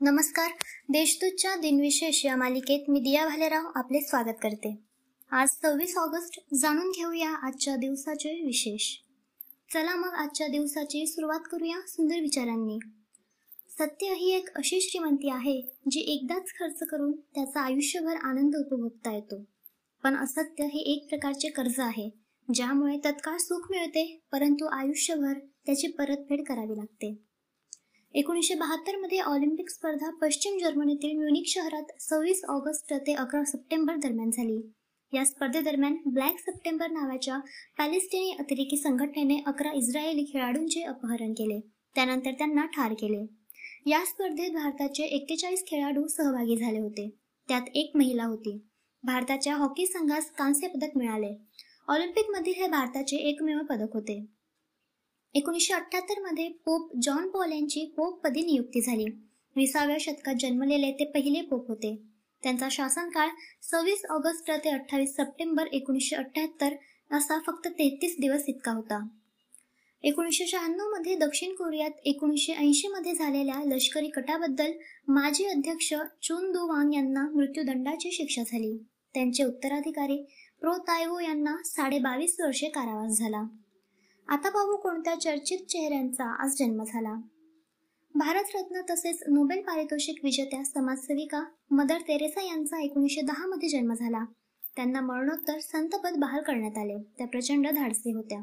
नमस्कार. देशदूतच्या दिनविशेष या मालिकेत मी दिया भालेराव आपले स्वागत करते. आज सव्वीस ऑगस्ट जाणून घेऊया आजच्या दिवसाचे विशेष. चला मग आजच्या दिवसाची सुरुवात करूया सुंदर विचारांनी. सत्य ही एक अशी श्रीमंती आहे जी एकदाच खर्च करून त्याचा आयुष्यभर आनंद उपभोगता येतो. पण असत्य हे एक प्रकारचे कर्ज आहे ज्यामुळे तत्काळ सुख मिळते परंतु आयुष्यभर त्याची परतफेड करावी लागते. एकोणीसशे बहात्तरमध्ये ऑलिम्पिक स्पर्धा पश्चिम जर्मनीतील म्युनिक शहरात सव्वीस ऑगस्ट ते अकरा सप्टेंबर दरम्यान झाली. या स्पर्धेदरम्यान ब्लॅक सप्टेंबर नावाच्या पॅलेस्टिनी अतिरेकी संघटनेने अकरा इस्रायली खेळाडूंचे अपहरण केले. त्यानंतर त्यांना ठार केले. या स्पर्धेत भारताचे एक्केचाळीस खेळाडू सहभागी झाले होते. त्यात एक महिला होती. भारताच्या हॉकी संघास कांस्य पदक मिळाले. ऑलिम्पिकमधील हे भारताचे एकमेव पदक होते. एकोणीसशे अठ्ठ्याहत्तरमध्ये पोप जॉन पॉल यांची पोप पदी नियुक्ती झाली. विसाव्या शतकात जन्मलेले ते पहिले पोप होते. त्यांचा शासनकाळ सव्वीस ऑगस्ट ते अठ्ठावीस सप्टेंबर एकोणीसशे अठ्ठ्याहत्तर असा फक्त तेहतीस दिवस इतका होता. एकोणीसशे शहाण्णवमध्ये दक्षिण कोरियात एकोणीसशे ऐंशी मध्ये झालेल्या लष्करी कटाबद्दल माजी अध्यक्ष चुन दू वांग यांना मृत्यूदंडाची शिक्षा झाली. त्यांचे उत्तराधिकारी प्रो तायवो यांना साडे बावीस वर्षे कारावास झाला. आता पाहू कोणत्या चर्चित चेहऱ्यांचा आज जन्म झाला. भारतरत्न तसेच नोबेल पारितोषिक विजेत्या समाजसेविका मदर तेरेसा यांचा एकोणीसशे दहा मध्ये जन्म झाला. त्यांना मरणोत्तर संतपद बहाल करण्यात आले. त्या प्रचंड धाडसी होत्या.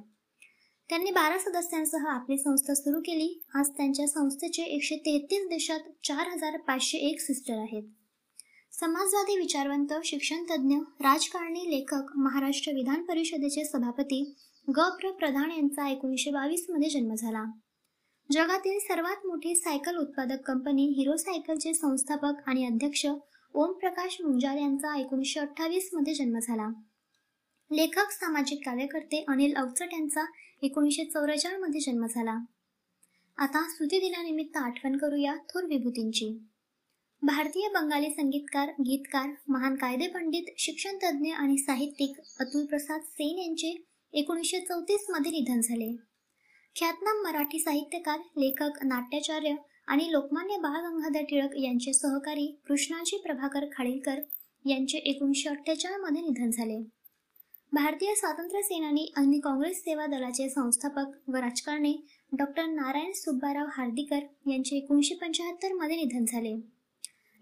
त्यांनी बारा सदस्यांसह आपली संस्था सुरू केली. आज त्यांच्या संस्थेचे एकशे तेहतीस देशात चार हजार पाचशे एक सिस्टर आहेत. समाजवादी विचारवंत शिक्षणतज्ज्ञ राजकारणी लेखक महाराष्ट्र विधान परिषदेचे सभापती ग. प्र. प्रधान यांचा एकोणीसशे बावीसमध्ये जन्म झाला. जगातील सर्वात मोठी सायकल उत्पादक कंपनी हिरो सायकलचे संस्थापक आणि अध्यक्ष ओम प्रकाश मुंजाल यांचा एकोणीसशे अठ्ठावीसमध्ये जन्म झाला. लेखक सामाजिक कार्यकर्ते अनिल अवचट यांचा एकोणीसशे चौवेचाळीसमध्ये जन्म झाला. आता स्तुती दिनानिमित्त आठवण करूया थोर विभूतींची. भारतीय बंगाली संगीतकार गीतकार महान कायदे पंडित शिक्षण तज्ञ आणि साहित्यिक अतुल प्रसाद सेन यांचे एकोणीसशे चौतीसमध्ये निधन झाले. ख्यातनाम मराठी साहित्यकार लेखक नाट्याचार्य आणि लोकमान्य बाळ गंगाधर टिळक यांचे सहकारी कृष्णाजी प्रभाकर खाडीलकर यांचे एकोणीसशे अठ्ठेचाळमध्ये निधन झाले. भारतीय स्वातंत्र्य सेनानी आणि काँग्रेस सेवा दलाचे संस्थापक व राजकारणी डॉक्टर नारायण सुब्बाराव हार्दिकर यांचे एकोणीसशे पंच्याहत्तरमध्ये निधन झाले.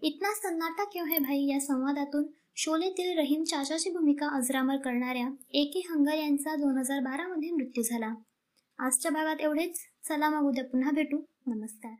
इतना सन्नाटा क्यों है भाई या संवादातून? शोलेतील रहीम चाचाची भूमिका अजरामर करणाऱ्या ए के हंगर यांचा दोन हजार बारा मध्ये मृत्यू झाला. आजच्या भागात एवढेच. चला मग उद्या पुन्हा भेटू. नमस्कार.